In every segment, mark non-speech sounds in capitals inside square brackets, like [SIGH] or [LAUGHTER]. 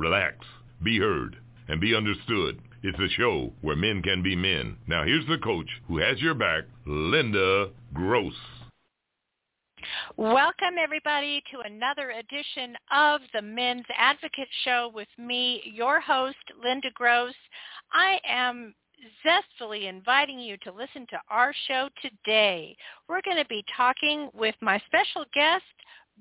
Relax, be heard, and be understood. It's a show where men can be men. Now here's the coach who has your back, Linda Gross. Welcome everybody to another edition of the Men's Advocate Show with me, your host, Linda Gross. I am zestfully inviting you to listen to our show today. We're going to be talking with my special guest,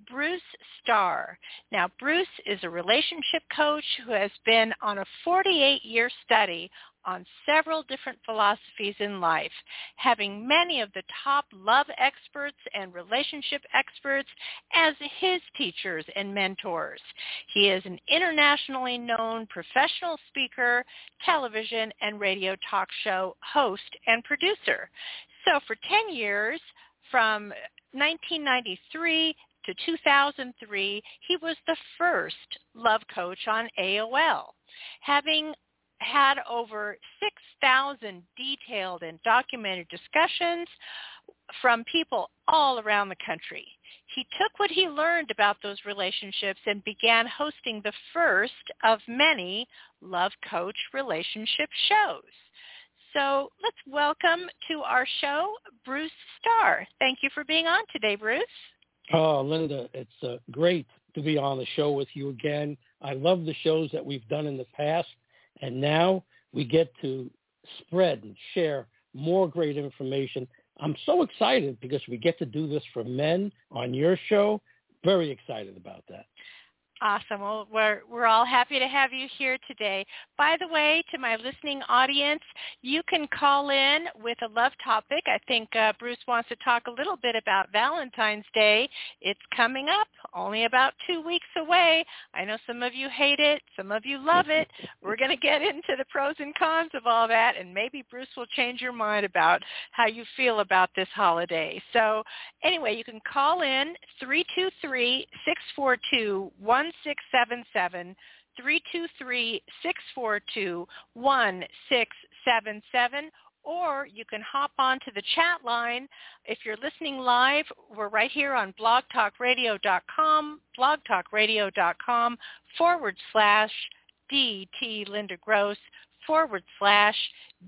Bruce Starr. Now, Bruce is a relationship coach who has been on a 48-year study on several different philosophies in life, having many of the top love experts and relationship experts as his teachers and mentors. He is an internationally known professional speaker, television and radio talk show host and producer. So for 10 years, from 1993 to 2003, he was the first love coach on AOL, having had over 6,000 detailed and documented discussions from people all around the country. He took what he learned about those relationships and began hosting the first of many Love Coach relationship shows. So let's welcome to our show Bruce Starr. Thank you for being on today, Bruce. Oh, Linda, it's uh, great to be on the show with you again. I love the shows that we've done in the past, and now we get to spread and share more great information. I'm so excited because we get to do this for men on your show. Very excited about that. Awesome. Well, we're, we're all happy to have you here today. By the way, to my listening audience, you can call in with a love topic. I think uh, Bruce wants to talk a little bit about Valentine's Day. It's coming up, only about two weeks away. I know some of you hate it. Some of you love it. [LAUGHS] We're going to get into the pros and cons of all that, and maybe Bruce will change your mind about how you feel about this holiday. So anyway, you can call in 323 642 1677 323-642-1677 or you can hop on to the chat line. If you're listening live, we're right here on blogtalkradio.com, blogtalkradio.com forward slash DT Linda Gross forward slash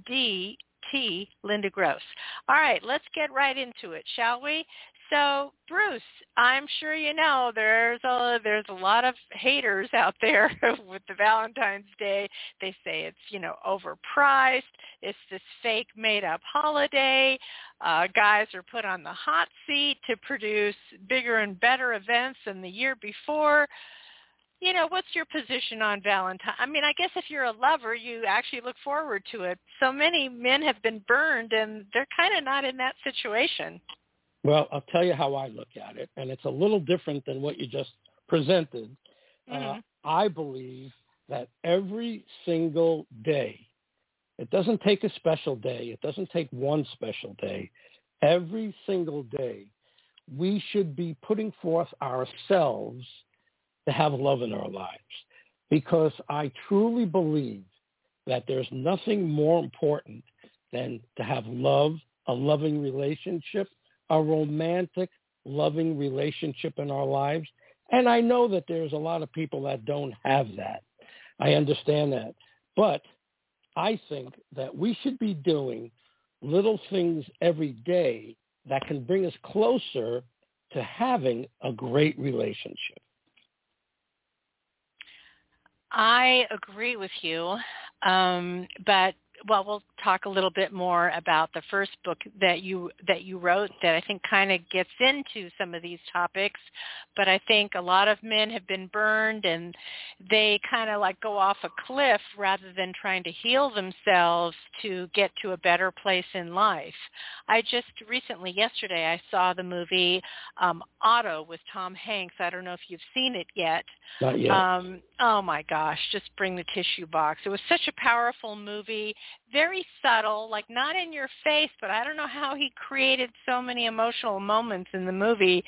DT Linda Gross. All right, let's get right into it, shall we? So, Bruce, I'm sure you know there's a there's a lot of haters out there [LAUGHS] with the Valentine's Day. They say it's you know overpriced. It's this fake made up holiday. Uh, guys are put on the hot seat to produce bigger and better events than the year before. You know, what's your position on Valentine? I mean, I guess if you're a lover, you actually look forward to it. So many men have been burned, and they're kind of not in that situation. Well, I'll tell you how I look at it, and it's a little different than what you just presented. Uh, mm-hmm. Uh, I believe that every single day, it doesn't take a special day, it doesn't take one special day. Every single day, we should be putting forth ourselves to have love in our lives because I truly believe that there's nothing more important than to have love, a loving relationship, a romantic, loving relationship in our lives. And I know that there's a lot of people that don't have that. I understand that. But I think that we should be doing little things every day that can bring us closer to having a great relationship. I agree with you. Um, but well, we'll talk a little bit more about the first book that you that you wrote that I think kind of gets into some of these topics. But I think a lot of men have been burned and they kind of like go off a cliff rather than trying to heal themselves to get to a better place in life. I just recently, yesterday, I saw the movie um, Otto with Tom Hanks. I don't know if you've seen it yet. Not yet. Um, oh my gosh, just bring the tissue box. It was such a powerful movie, very subtle, like not in your face, but I don't know how he created so many emotional moments in the movie.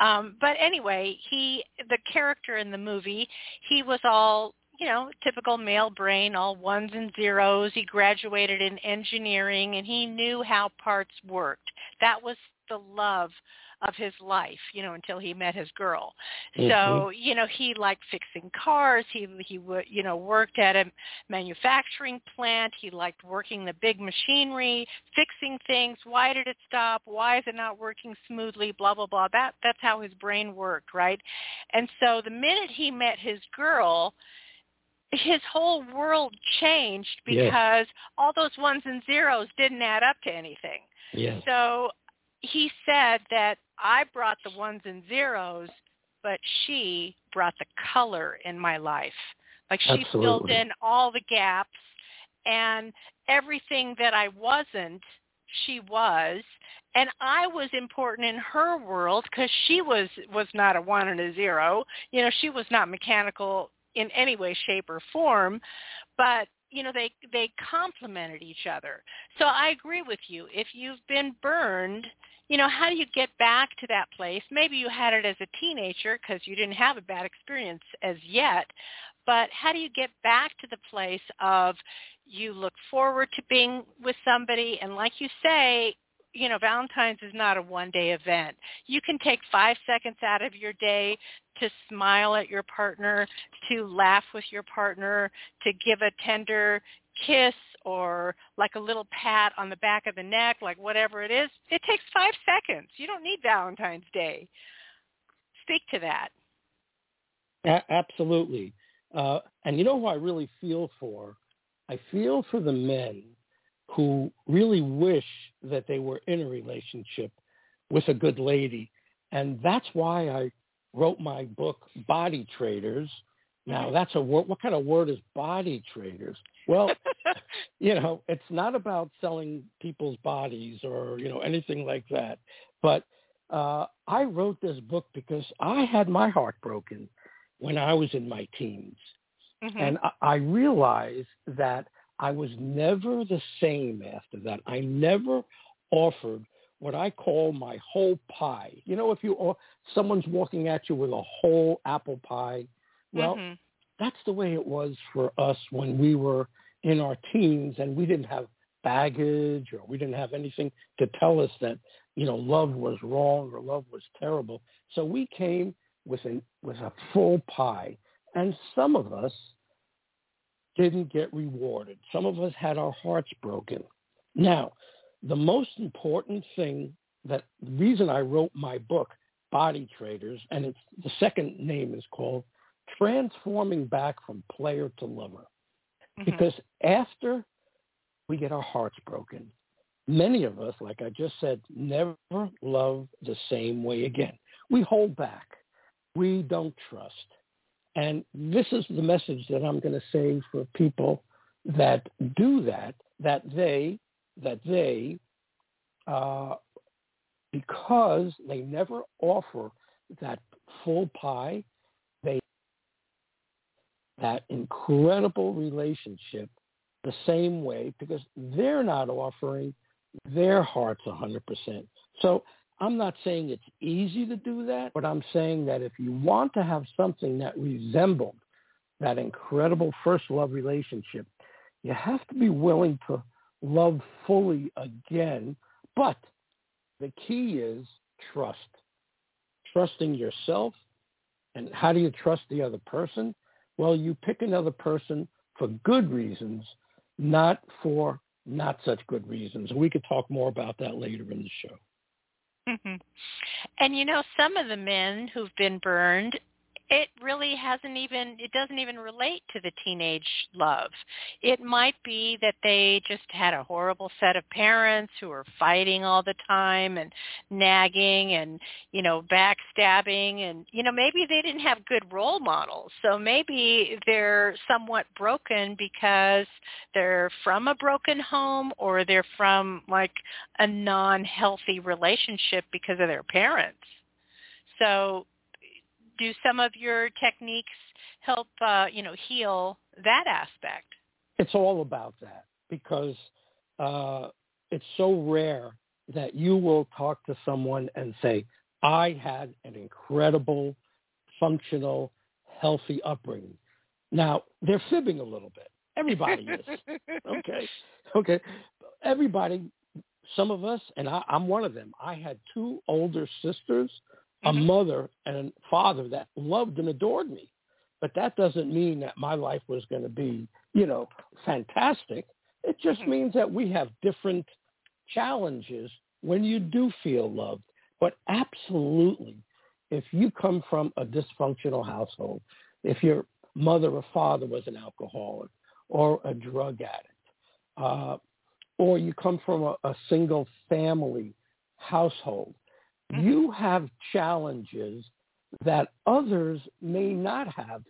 Um, but anyway, he, the character in the movie, he was all you know, typical male brain, all ones and zeros. He graduated in engineering and he knew how parts worked. That was the love of his life, you know, until he met his girl. Mm-hmm. So, you know, he liked fixing cars. He he would, you know, worked at a manufacturing plant. He liked working the big machinery, fixing things. Why did it stop? Why is it not working smoothly? Blah blah blah. That that's how his brain worked, right? And so the minute he met his girl, his whole world changed because yes. all those ones and zeros didn't add up to anything. Yes. So he said that I brought the ones and zeros, but she brought the color in my life. Like she Absolutely. filled in all the gaps and everything that I wasn't, she was. And I was important in her world because she was was not a one and a zero. You know, she was not mechanical in any way, shape, or form. But you know they they complemented each other. So i agree with you. If you've been burned you know, how do you get back to that place? Maybe you had it as a teenager because you didn't have a bad experience as yet, but how do you get back to the place of you look forward to being with somebody? And like you say, you know, Valentine's is not a one-day event. You can take five seconds out of your day to smile at your partner, to laugh with your partner, to give a tender kiss or like a little pat on the back of the neck, like whatever it is, it takes five seconds. You don't need Valentine's Day. Speak to that. A- absolutely. Uh, and you know who I really feel for? I feel for the men who really wish that they were in a relationship with a good lady. And that's why I wrote my book, Body Traders. Now, that's a word. What kind of word is body traders? Well, [LAUGHS] you know, it's not about selling people's bodies or, you know, anything like that. But uh, I wrote this book because I had my heart broken when I was in my teens. Mm-hmm. And I, I realized that I was never the same after that. I never offered what I call my whole pie. You know, if you or someone's walking at you with a whole apple pie, well, mm-hmm that's the way it was for us when we were in our teens and we didn't have baggage or we didn't have anything to tell us that, you know, love was wrong or love was terrible. So we came with an with a full pie. And some of us didn't get rewarded. Some of us had our hearts broken. Now, the most important thing that the reason I wrote my book, Body Traders, and it's the second name is called transforming back from player to lover. Mm-hmm. Because after we get our hearts broken, many of us, like I just said, never love the same way again. We hold back. We don't trust. And this is the message that I'm going to say for people that do that, that they, that they, uh, because they never offer that full pie, that incredible relationship the same way because they're not offering their hearts 100%. So I'm not saying it's easy to do that, but I'm saying that if you want to have something that resembled that incredible first love relationship, you have to be willing to love fully again. But the key is trust. Trusting yourself. And how do you trust the other person? Well, you pick another person for good reasons, not for not such good reasons. We could talk more about that later in the show. Mm-hmm. And you know, some of the men who've been burned, it really hasn't even it doesn't even relate to the teenage love. It might be that they just had a horrible set of parents who were fighting all the time and nagging and you know backstabbing and you know maybe they didn't have good role models. So maybe they're somewhat broken because they're from a broken home or they're from like a non healthy relationship because of their parents. So do some of your techniques help uh, you know heal that aspect? It's all about that because uh, it's so rare that you will talk to someone and say, "I had an incredible, functional, healthy upbringing." Now they're fibbing a little bit. Everybody is. [LAUGHS] okay, okay. Everybody. Some of us, and I, I'm one of them. I had two older sisters a mm-hmm. mother and father that loved and adored me. But that doesn't mean that my life was going to be, you know, fantastic. It just mm-hmm. means that we have different challenges when you do feel loved. But absolutely, if you come from a dysfunctional household, if your mother or father was an alcoholic or a drug addict, uh, or you come from a, a single family household, Mm-hmm. You have challenges that others may not have.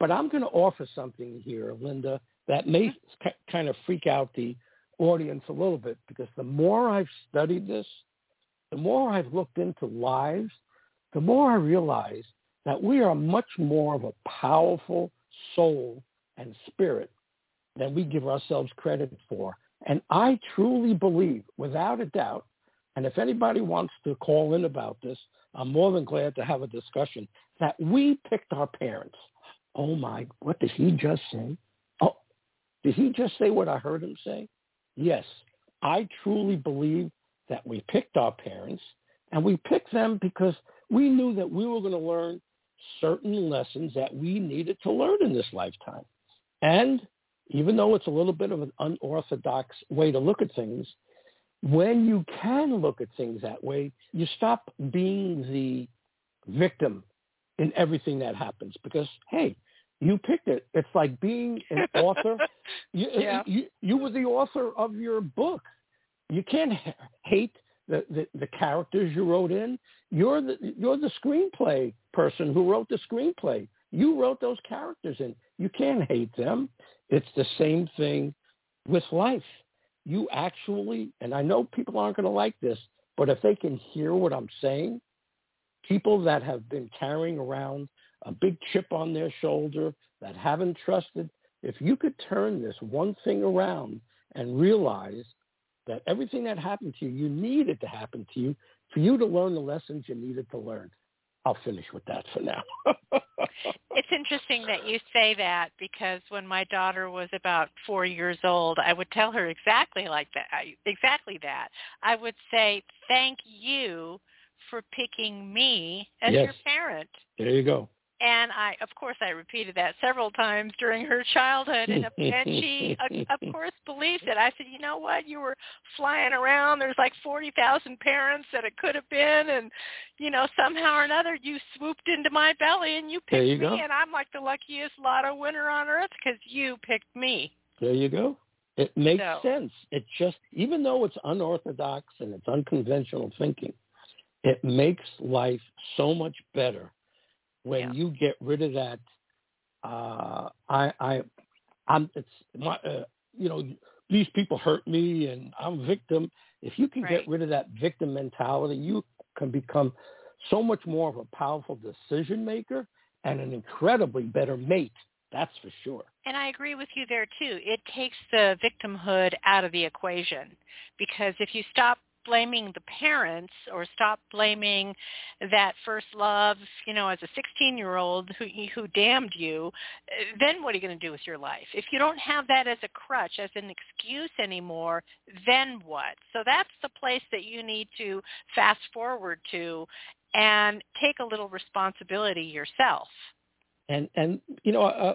But I'm going to offer something here, Linda, that may mm-hmm. kind of freak out the audience a little bit because the more I've studied this, the more I've looked into lives, the more I realize that we are much more of a powerful soul and spirit than we give ourselves credit for. And I truly believe, without a doubt, and if anybody wants to call in about this, I'm more than glad to have a discussion, that we picked our parents. Oh my, what did he just say? Oh, did he just say what I heard him say? Yes, I truly believe that we picked our parents and we picked them because we knew that we were going to learn certain lessons that we needed to learn in this lifetime. And even though it's a little bit of an unorthodox way to look at things, when you can look at things that way, you stop being the victim in everything that happens because, hey, you picked it. It's like being an [LAUGHS] author. You, uh, yeah. you, you were the author of your book. You can't hate the, the, the characters you wrote in. You're the, you're the screenplay person who wrote the screenplay. You wrote those characters in. You can't hate them. It's the same thing with life you actually, and I know people aren't going to like this, but if they can hear what I'm saying, people that have been carrying around a big chip on their shoulder, that haven't trusted, if you could turn this one thing around and realize that everything that happened to you, you needed to happen to you for you to learn the lessons you needed to learn. I'll finish with that for now. [LAUGHS] it's interesting that you say that because when my daughter was about four years old, I would tell her exactly like that, exactly that. I would say, "Thank you for picking me as yes. your parent." There you go and I, of course, I repeated that several times during her childhood, and, and she, uh, of [LAUGHS] course, believed it. I said, you know what? You were flying around. There's like forty thousand parents that it could have been, and you know, somehow or another, you swooped into my belly and you picked you me, go. and I'm like the luckiest lotto winner on earth because you picked me. There you go. It makes so. sense. It just, even though it's unorthodox and it's unconventional thinking, it makes life so much better when yeah. you get rid of that uh i i i'm it's my uh, you know these people hurt me and i'm a victim if you can right. get rid of that victim mentality you can become so much more of a powerful decision maker and an incredibly better mate that's for sure. And I agree with you there too. It takes the victimhood out of the equation because if you stop blaming the parents or stop blaming that first love, you know, as a 16-year-old who who damned you, then what are you going to do with your life? If you don't have that as a crutch, as an excuse anymore, then what? So that's the place that you need to fast forward to and take a little responsibility yourself. And and you know, I,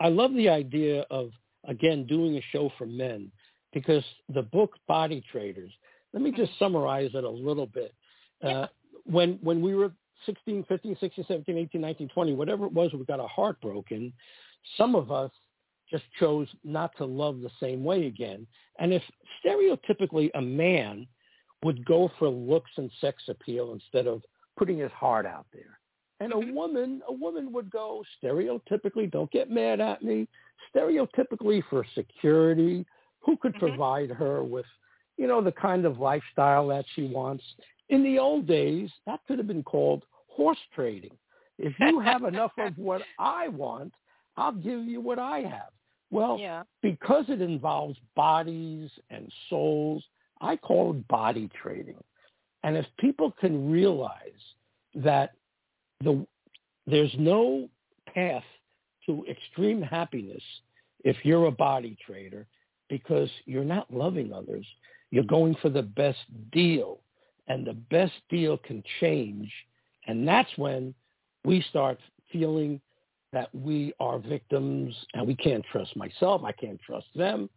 I love the idea of again doing a show for men because the book Body Traders let me just summarize it a little bit. Uh, when when we were 16, 15, 16, 17, 18, 19, 20, whatever it was, we got our heart broken. Some of us just chose not to love the same way again. And if stereotypically a man would go for looks and sex appeal instead of putting his heart out there. And a mm-hmm. woman, a woman would go stereotypically, don't get mad at me, stereotypically for security, who could mm-hmm. provide her with, you know, the kind of lifestyle that she wants. In the old days, that could have been called horse trading. If you have enough of [LAUGHS] what I want, I'll give you what I have. Well, yeah. because it involves bodies and souls, I call it body trading. And if people can realize that the there's no path to extreme happiness if you're a body trader because you're not loving others. You're going for the best deal. And the best deal can change. And that's when we start feeling that we are victims and we can't trust myself. I can't trust them.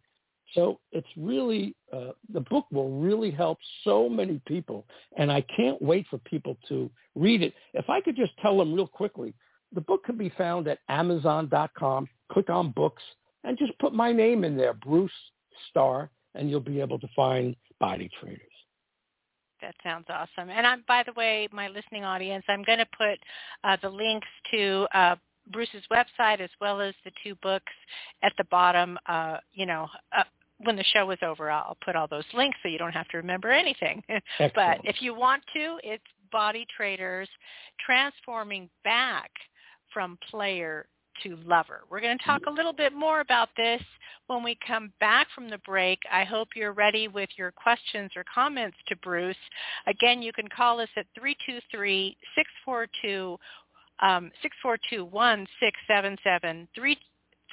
So it's really, uh, the book will really help so many people. And I can't wait for people to read it. If I could just tell them real quickly, the book can be found at amazon.com. Click on books and just put my name in there, Bruce Starr, and you'll be able to find Body Traders. That sounds awesome. And I'm, by the way, my listening audience, I'm going to put uh, the links to uh, Bruce's website as well as the two books at the bottom, uh, you know, uh, when the show is over, I'll put all those links so you don't have to remember anything. [LAUGHS] but if you want to, it's Body Traders transforming back from player to lover. We're going to talk a little bit more about this when we come back from the break. I hope you're ready with your questions or comments to Bruce. Again, you can call us at 323 642 um, 642-1677,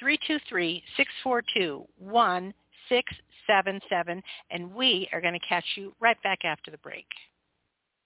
323-642-1677, and we are going to catch you right back after the break.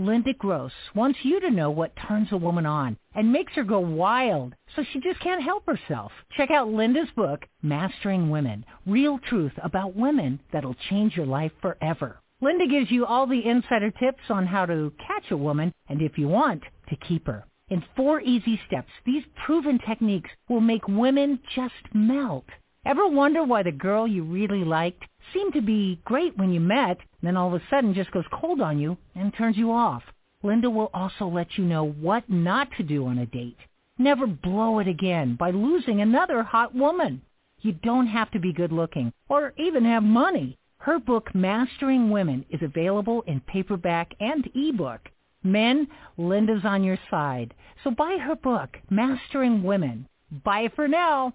Linda Gross wants you to know what turns a woman on and makes her go wild so she just can't help herself. Check out Linda's book, Mastering Women, Real Truth About Women That'll Change Your Life Forever. Linda gives you all the insider tips on how to catch a woman and if you want, to keep her. In four easy steps, these proven techniques will make women just melt. Ever wonder why the girl you really liked seemed to be great when you met, then all of a sudden just goes cold on you and turns you off. Linda will also let you know what not to do on a date. Never blow it again by losing another hot woman. You don't have to be good looking or even have money. Her book, Mastering Women, is available in paperback and ebook. Men, Linda's on your side. So buy her book, Mastering Women. Buy it for now.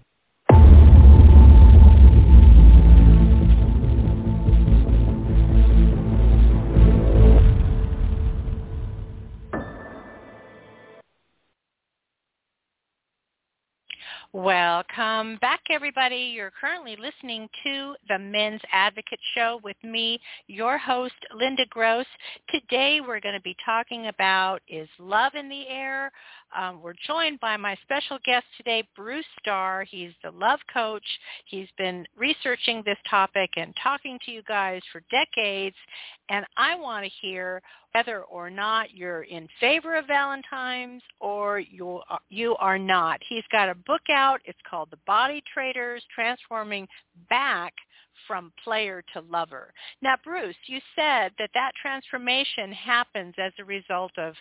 Welcome back, everybody. You're currently listening to the Men's Advocate Show with me, your host, Linda Gross. Today we're going to be talking about Is Love in the Air? Um, we're joined by my special guest today, Bruce Starr. He's the love coach. He's been researching this topic and talking to you guys for decades. And I want to hear whether or not you're in favor of Valentine's or you are, you are not. He's got a book out. It's called The Body Traders, Transforming Back from player to lover. Now, Bruce, you said that that transformation happens as a result of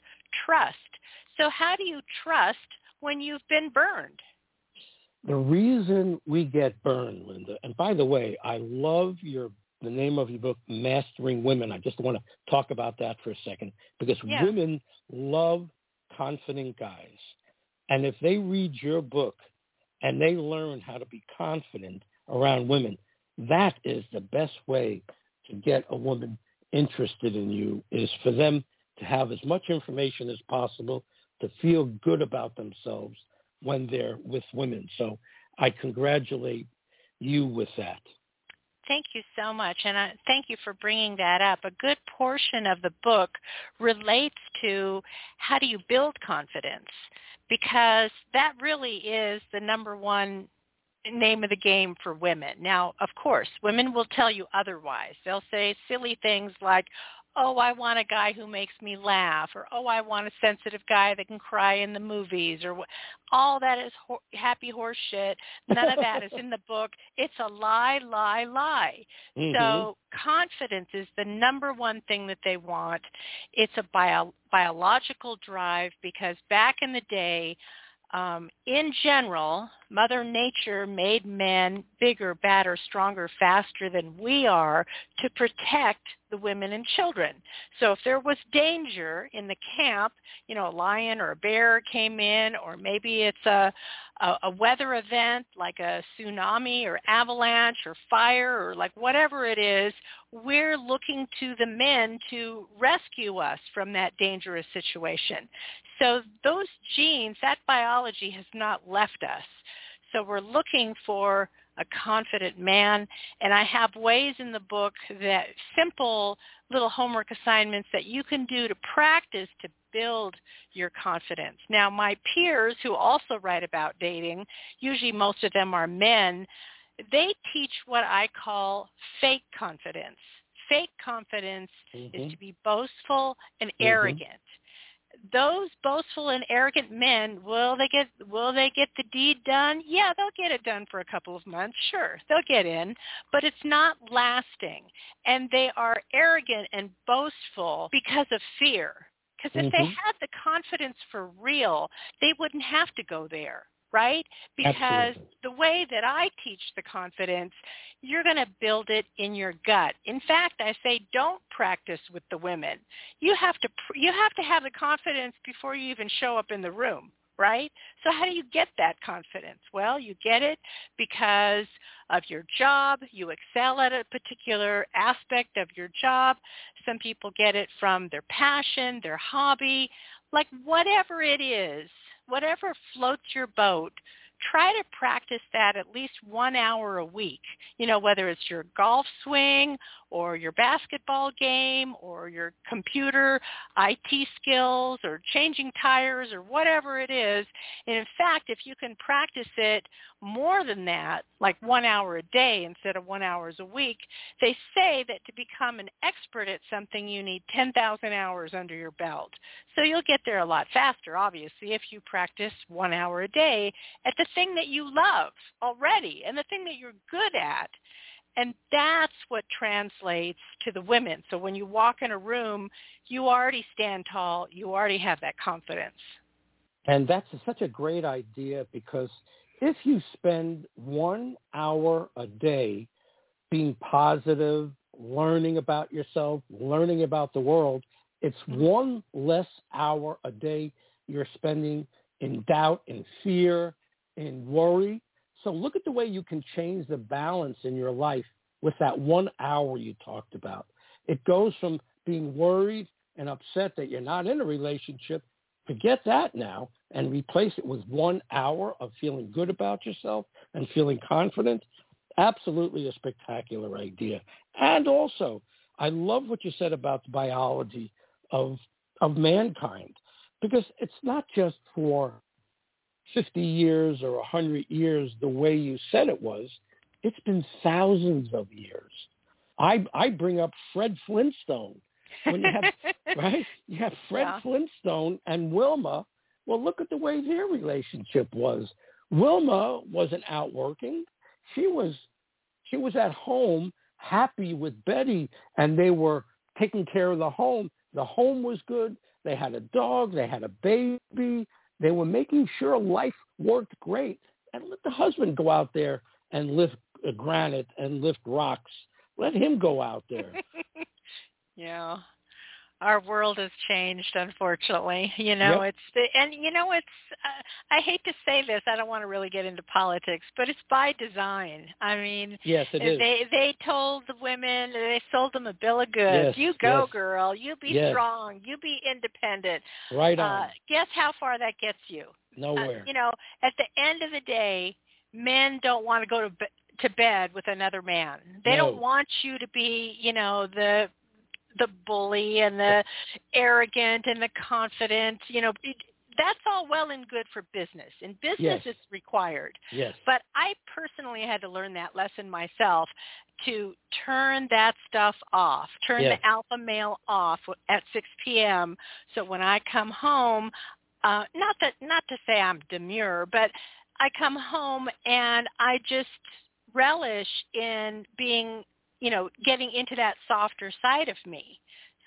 trust. So how do you trust when you've been burned? The reason we get burned, Linda, and by the way, I love your the name of your book, Mastering Women. I just want to talk about that for a second because yeah. women love confident guys. And if they read your book and they learn how to be confident around women, that is the best way to get a woman interested in you is for them to have as much information as possible to feel good about themselves when they're with women. So I congratulate you with that. Thank you so much, and I, thank you for bringing that up. A good portion of the book relates to how do you build confidence, because that really is the number one name of the game for women. Now, of course, women will tell you otherwise. They'll say silly things like, oh, I want a guy who makes me laugh, or oh, I want a sensitive guy that can cry in the movies, or all that is ho- happy horse shit. None of that is in the book. It's a lie, lie, lie. Mm-hmm. So confidence is the number one thing that they want. It's a bio- biological drive because back in the day, um, in general, Mother Nature made men bigger, badder, stronger, faster than we are to protect the women and children. So if there was danger in the camp, you know, a lion or a bear came in, or maybe it's a, a, a weather event like a tsunami or avalanche or fire or like whatever it is, we're looking to the men to rescue us from that dangerous situation. So those genes, that biology has not left us. So we're looking for a confident man. And I have ways in the book that simple little homework assignments that you can do to practice to build your confidence. Now, my peers who also write about dating, usually most of them are men, they teach what I call fake confidence. Fake confidence mm-hmm. is to be boastful and mm-hmm. arrogant those boastful and arrogant men will they get will they get the deed done? Yeah they'll get it done for a couple of months sure they'll get in but it's not lasting. And they are arrogant and boastful because of fear. Because if mm-hmm. they had the confidence for real they wouldn't have to go there right? Because Absolutely. the way that I teach the confidence, you're going to build it in your gut. In fact, I say don't practice with the women. You have to you have to have the confidence before you even show up in the room, right? So how do you get that confidence? Well, you get it because of your job. You excel at a particular aspect of your job. Some people get it from their passion, their hobby, like whatever it is whatever floats your boat, try to practice that at least one hour a week. You know, whether it's your golf swing or your basketball game or your computer IT skills or changing tires or whatever it is. And in fact, if you can practice it more than that, like one hour a day instead of one hours a week, they say that to become an expert at something, you need 10,000 hours under your belt. So you'll get there a lot faster, obviously, if you practice one hour a day at the thing that you love already and the thing that you're good at. And that's what translates to the women. So when you walk in a room, you already stand tall. You already have that confidence. And that's such a great idea because if you spend one hour a day being positive, learning about yourself, learning about the world, it's mm-hmm. one less hour a day you're spending in doubt, in fear, in worry, so look at the way you can change the balance in your life with that one hour you talked about. It goes from being worried and upset that you're not in a relationship, forget that now and replace it with one hour of feeling good about yourself and feeling confident. Absolutely a spectacular idea. And also, I love what you said about the biology of of mankind because it's not just for 50 years or 100 years the way you said it was. It's been thousands of years. I, I bring up Fred Flintstone. When you have, [LAUGHS] right? You have Fred yeah. Flintstone and Wilma. Well, look at the way their relationship was. Wilma wasn't out working. She was, she was at home happy with Betty and they were taking care of the home. The home was good. They had a dog. They had a baby. They were making sure life worked great. And let the husband go out there and lift granite and lift rocks. Let him go out there. [LAUGHS] yeah our world has changed unfortunately you know yep. it's the, and you know it's uh, i hate to say this i don't want to really get into politics but it's by design i mean yes it is. they they told the women they sold them a bill of goods yes, you go yes. girl you be yes. strong you be independent right on uh, guess how far that gets you nowhere uh, you know at the end of the day men don't want to go to to bed with another man. They no. don't want you to be, you know, the the bully and the arrogant and the confident, you know, that's all well and good for business. In business, yes. it's required. Yes. But I personally had to learn that lesson myself to turn that stuff off, turn yes. the alpha male off at 6 p.m. So when I come home, uh, not that not to say I'm demure, but I come home and I just relish in being you know, getting into that softer side of me.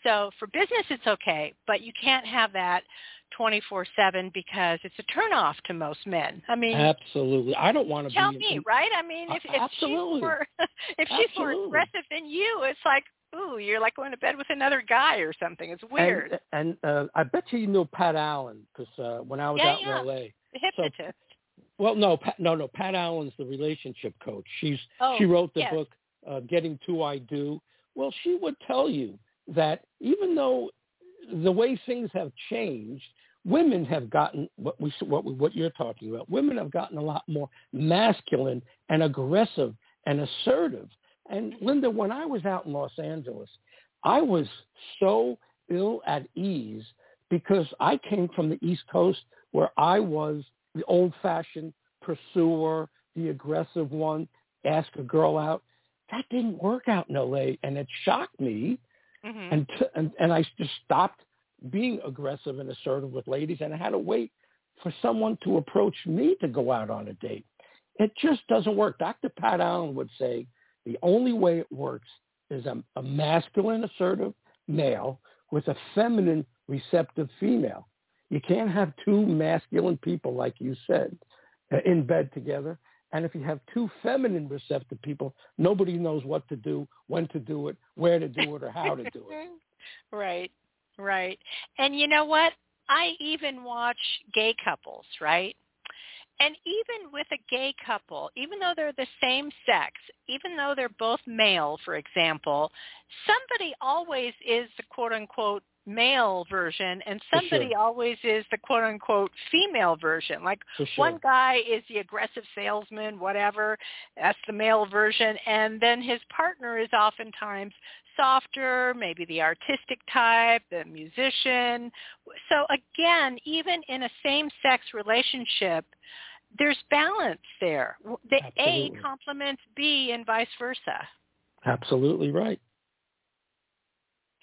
So for business, it's okay, but you can't have that 24/7 because it's a turnoff to most men. I mean, absolutely. I don't want to tell be. me, right? I mean, if, if absolutely. she's more [LAUGHS] if she's more aggressive than you, it's like, ooh, you're like going to bed with another guy or something. It's weird. And, and uh, I bet you you know Pat Allen because uh, when I was yeah, out yeah. in L.A. The hypnotist. So, well, no, Pat, no, no. Pat Allen's the relationship coach. She's oh, she wrote the yes. book uh, Getting to I Do. Well, she would tell you that even though the way things have changed, women have gotten what we what we, what you're talking about. Women have gotten a lot more masculine and aggressive and assertive. And Linda, when I was out in Los Angeles, I was so ill at ease because I came from the East Coast where I was the old-fashioned pursuer, the aggressive one, ask a girl out. That didn't work out in LA, and it shocked me. Mm-hmm. And, t- and and I just stopped being aggressive and assertive with ladies, and I had to wait for someone to approach me to go out on a date. It just doesn't work. Dr. Pat Allen would say the only way it works is a, a masculine, assertive male with a feminine, receptive female. You can't have two masculine people, like you said, uh, in bed together. And if you have two feminine receptive people, nobody knows what to do, when to do it, where to do it, or how to do it. [LAUGHS] right, right. And you know what? I even watch gay couples, right? And even with a gay couple, even though they're the same sex, even though they're both male, for example, somebody always is the quote unquote male version and somebody sure. always is the quote unquote female version. Like sure. one guy is the aggressive salesman, whatever, that's the male version, and then his partner is oftentimes softer, maybe the artistic type, the musician. So again, even in a same-sex relationship, there's balance there. The Absolutely. A complements B and vice versa. Absolutely right.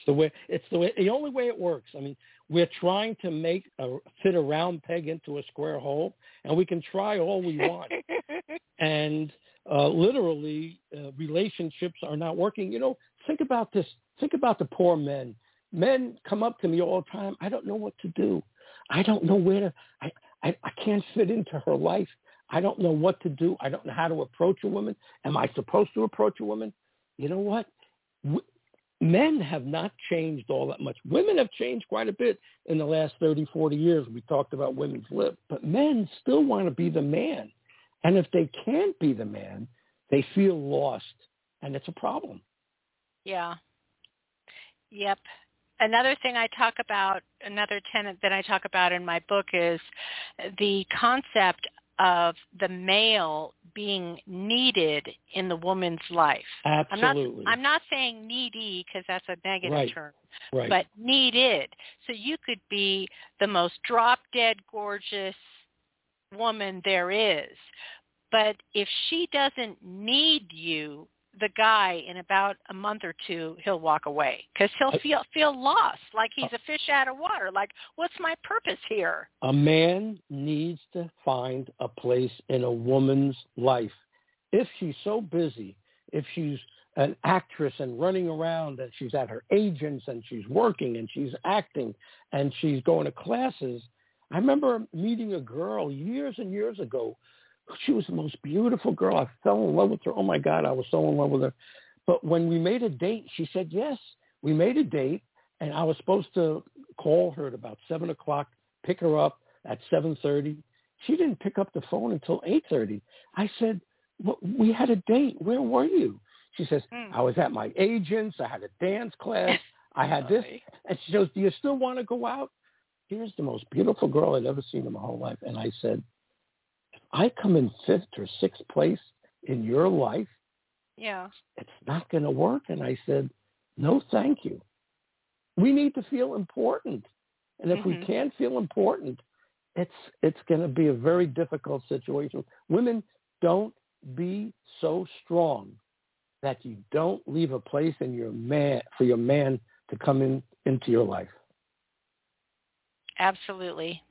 It's the way. It's the way. The only way it works. I mean, we're trying to make a fit a round peg into a square hole, and we can try all we want. [LAUGHS] and uh, literally, uh, relationships are not working. You know, think about this. Think about the poor men. Men come up to me all the time. I don't know what to do. I don't know where to. I I, I can't fit into her life. I don't know what to do. I don't know how to approach a woman. Am I supposed to approach a woman? You know what? Men have not changed all that much. Women have changed quite a bit in the last 30, 40 years. We talked about women's lib. But men still want to be the man. And if they can't be the man, they feel lost. And it's a problem. Yeah. Yep. Another thing I talk about, another tenet that I talk about in my book is the concept of the male being needed in the woman's life. Absolutely. I'm not, I'm not saying needy because that's a negative Right. term, right. but needed. So you could be the most drop-dead gorgeous woman there is. But if she doesn't need you, the guy in about a month or two he'll walk away because he'll feel feel lost like he's uh a fish out of water like what's my purpose here a man needs to find a place in a woman's life. If she's so busy, if she's an actress and running around and she's at her agents and she's working and she's acting and she's going to classes. I remember meeting a girl years and years ago. She was the most beautiful girl. I fell in love with her. Oh my God, I was so in love with her. But when we made a date, she said yes. We made a date, and I was supposed to call her at about seven o'clock, pick her up at seven thirty. She didn't pick up the phone until eight thirty. I said, well, "We had a date. Where were you?" She says, Mm. "I was at my agent's. I had a dance class. [LAUGHS] I had this." And she goes, "Do you still want to go out?" Here's the most beautiful girl I'd ever seen in my whole life, and I said, "If I come in fifth or sixth place in your life, Yeah. it's not going to work." And I said, "No, thank you. We need to feel important, and if we Mhm. can't feel important, it's it's going to be a very difficult situation. Women don't be so strong that you don't leave a place in your man for your man to come in into your life. Absolutely.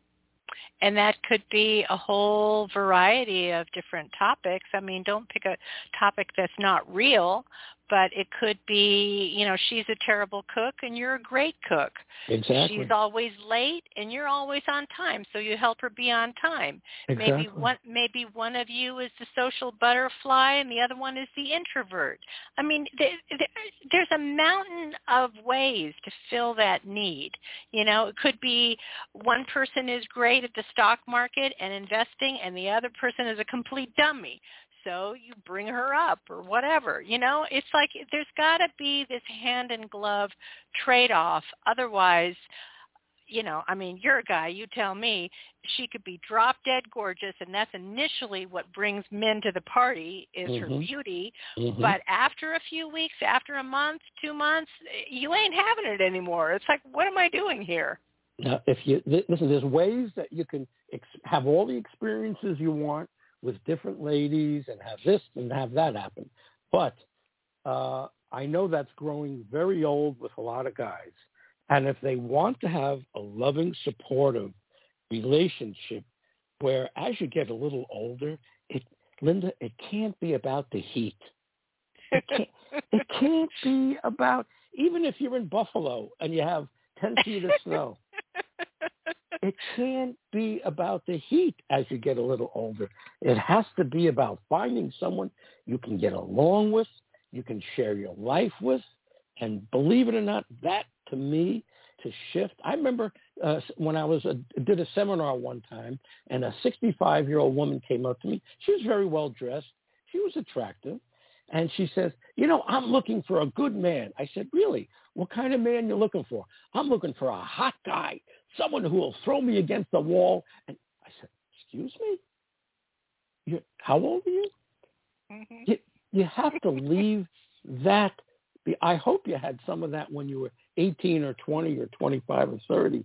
And that could be a whole variety of different topics. I mean, don't pick a topic that's not real, but it could be, you know, she's a terrible cook and you're a great cook. Exactly. She's always late and you're always on time, so you help her be on time. exactly. Maybe one maybe one of you is the social butterfly and the other one is the introvert. I mean, there, there, there's a mountain of ways to fill that need. You know, it could be one person is great at the stock market and investing and the other person is a complete dummy. So you bring her up or whatever. You know, it's like there's got to be this hand and glove trade-off. Otherwise, you know, I mean, you're a guy, you tell me, she could be drop dead gorgeous and that's initially what brings men to the party is her Mhm. beauty. Mhm. But after a few weeks, after a month, two months, you ain't having it anymore. It's like, what am I doing here? Now, if you li- listen, there's ways that you can ex- have all the experiences you want with different ladies and have this and have that happen. But uh, I know that's growing very old with a lot of guys. And if they want to have a loving, supportive relationship, where as you get a little older, it, Linda, it can't be about the heat. It can't, it can't be about even if you're in Buffalo and you have ten feet of snow it can't be about the heat as you get a little older. It has to be about finding someone you can get along with, you can share your life with, and believe it or not, that to me to shift. I remember uh, when I was a, did a seminar one time, and a 65 year old woman came up to me. She was very well dressed. She was attractive. And she says, you know, I'm looking for a good man. I said, really? What kind of man you looking for? I'm looking for a hot guy, someone who will throw me against the wall. And I said, excuse me? you how old are you? Mhm. You, you have to leave that. Be, I hope you had some of that when you were 18 or 20 or 25 or 30.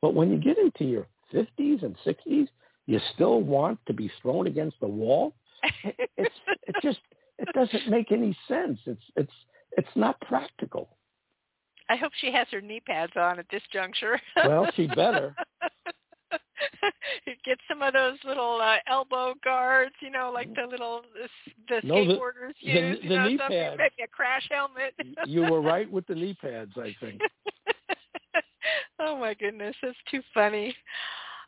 But when you get into your 50s and 60s, you still want to be thrown against the wall. It's it just it doesn't make any sense. It's it's it's not practical. I hope she has her knee pads on at this juncture. Well, she better. [LAUGHS] Get some of those little uh, elbow guards, you know, like the little the, the No, skateboarders the- use. the you know, knee something, pads. maybe a crash helmet. You were right with the knee pads, I think. [LAUGHS] oh my goodness, that's too funny.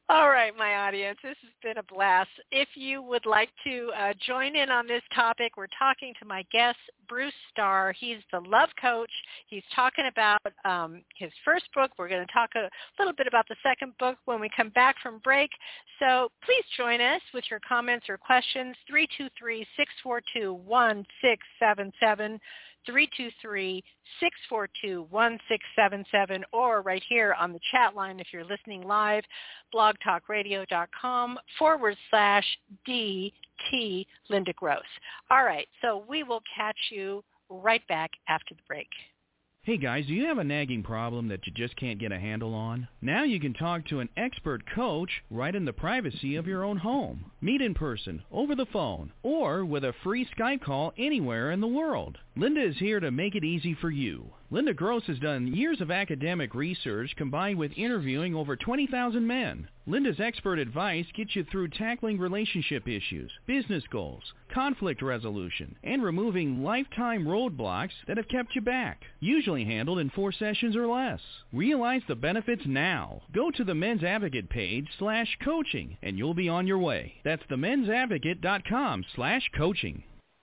All right, my audience, this has been a blast. If you would like to uh, join in on this topic, we're talking to my guest, Bruce Starr. He's the love coach. He's talking about um, his first book. We're going to talk a little bit about the second book when we come back from break. So please join us with your comments or questions, 323-642-1677. 323-642-1677 or right here on the chat line if you're listening live, blogtalkradio.com forward slash DT Linda Gross. All right, so we will catch you right back after the break. Hey guys, do you have a nagging problem that you just can't get a handle on? Now you can talk to an expert coach right in the privacy of your own home. Meet in person, over the phone, or with a free Skype call anywhere in the world. Linda is here to make it easy for you. Linda Gross has done years of academic research combined with interviewing over 20,000 men. Linda's expert advice gets you through tackling relationship issues, business goals, conflict resolution, and removing lifetime roadblocks that have kept you back. Usually handled in four sessions or less. Realize the benefits now. Go to the Men's Advocate page slash coaching and you'll be on your way. That's themensadvocate.com slash coaching.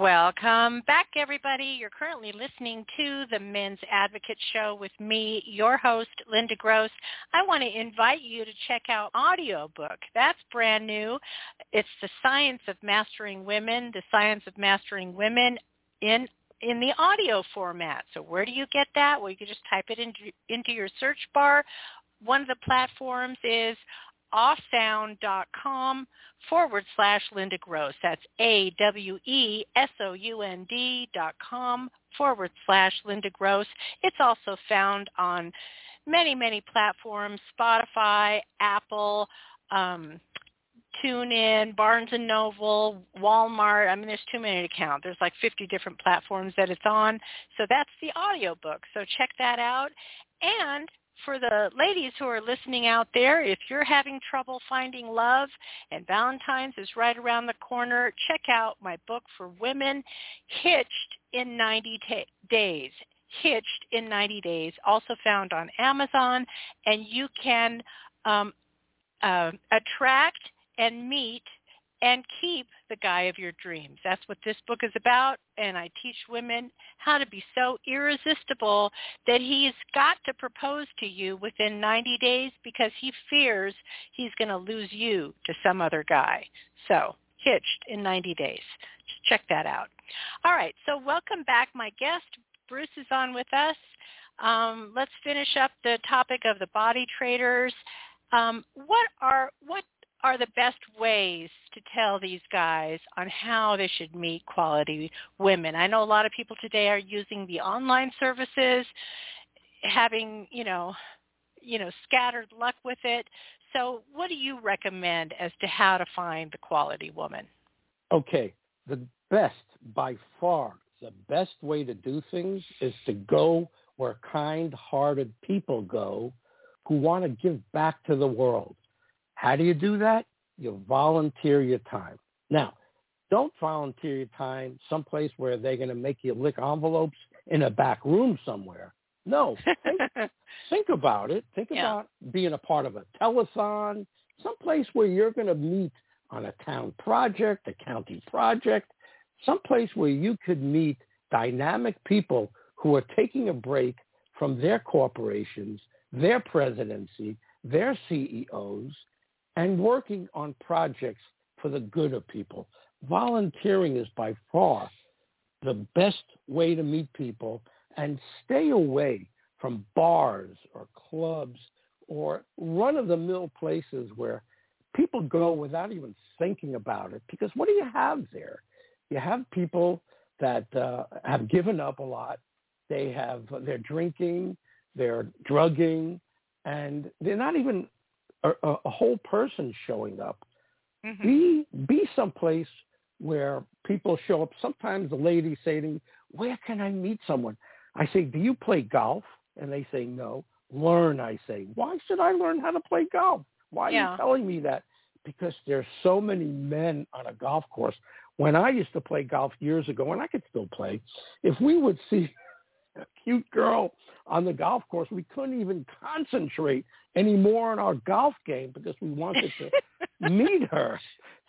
Welcome back, everybody. You're currently listening to the Men's Advocate Show with me, your host, Linda Gross. I want to invite you to check out audiobook. That's brand new. It's The Science of Mastering Women, The Science of Mastering Women in in the audio format. So where do you get that? Well, you can just type it into, into your search bar. One of the platforms is awesound.com forward slash Linda Gross. That's A-W-E-S-O-U-N-D dot com forward slash Linda Gross. It's also found on many, many platforms, Spotify, Apple, um, TuneIn, Barnes & Noble, Walmart. I mean, there's too many to count. There's like 50 different platforms that it's on. So that's the audiobook. So check that out. And for the ladies who are listening out there, if you're having trouble finding love and Valentine's is right around the corner, check out my book for women, Hitched in 90 t- Days. Hitched in 90 Days, also found on Amazon, and you can um, uh, attract and meet and keep the guy of your dreams. That's what this book is about. And I teach women how to be so irresistible that he's got to propose to you within 90 days because he fears he's going to lose you to some other guy. So hitched in 90 days. Just check that out. All right. So welcome back. My guest, Bruce, is on with us. Um, let's finish up the topic of the body traders. Um, what are what are the best ways to tell these guys on how they should meet quality women? I know a lot of people today are using the online services, having, you know, you know, scattered luck with it. So what do you recommend as to how to find the quality woman? Okay. The best by far, the best way to do things is to go where kind-hearted people go who want to give back to the world. How do you do that? You volunteer your time. Now, don't volunteer your time someplace where they're going to make you lick envelopes in a back room somewhere. No, think, [LAUGHS] think about it. Think yeah. about being a part of a telethon, someplace where you're going to meet on a town project, a county project, someplace where you could meet dynamic people who are taking a break from their corporations, their presidency, their CEOs, and working on projects for the good of people. Volunteering is by far the best way to meet people and stay away from bars or clubs or run-of-the-mill places where people go without even thinking about it. Because what do you have there? You have people that uh, have given up a lot. They have they're drinking, they're drugging, and they're not even a, a whole person showing up. Mm-hmm. Be be someplace where people show up. Sometimes the ladies say to me, "Where can I meet someone?" I say, "Do you play golf?" And they say, "No." Learn, I say. Why should I learn how to play golf? Why are you telling me that? Because there's so many men on a golf course. When I used to play golf years ago, and I could still play, if we would see [LAUGHS] cute girl on the golf course. We couldn't even concentrate anymore on our golf game because we wanted to [LAUGHS] meet her.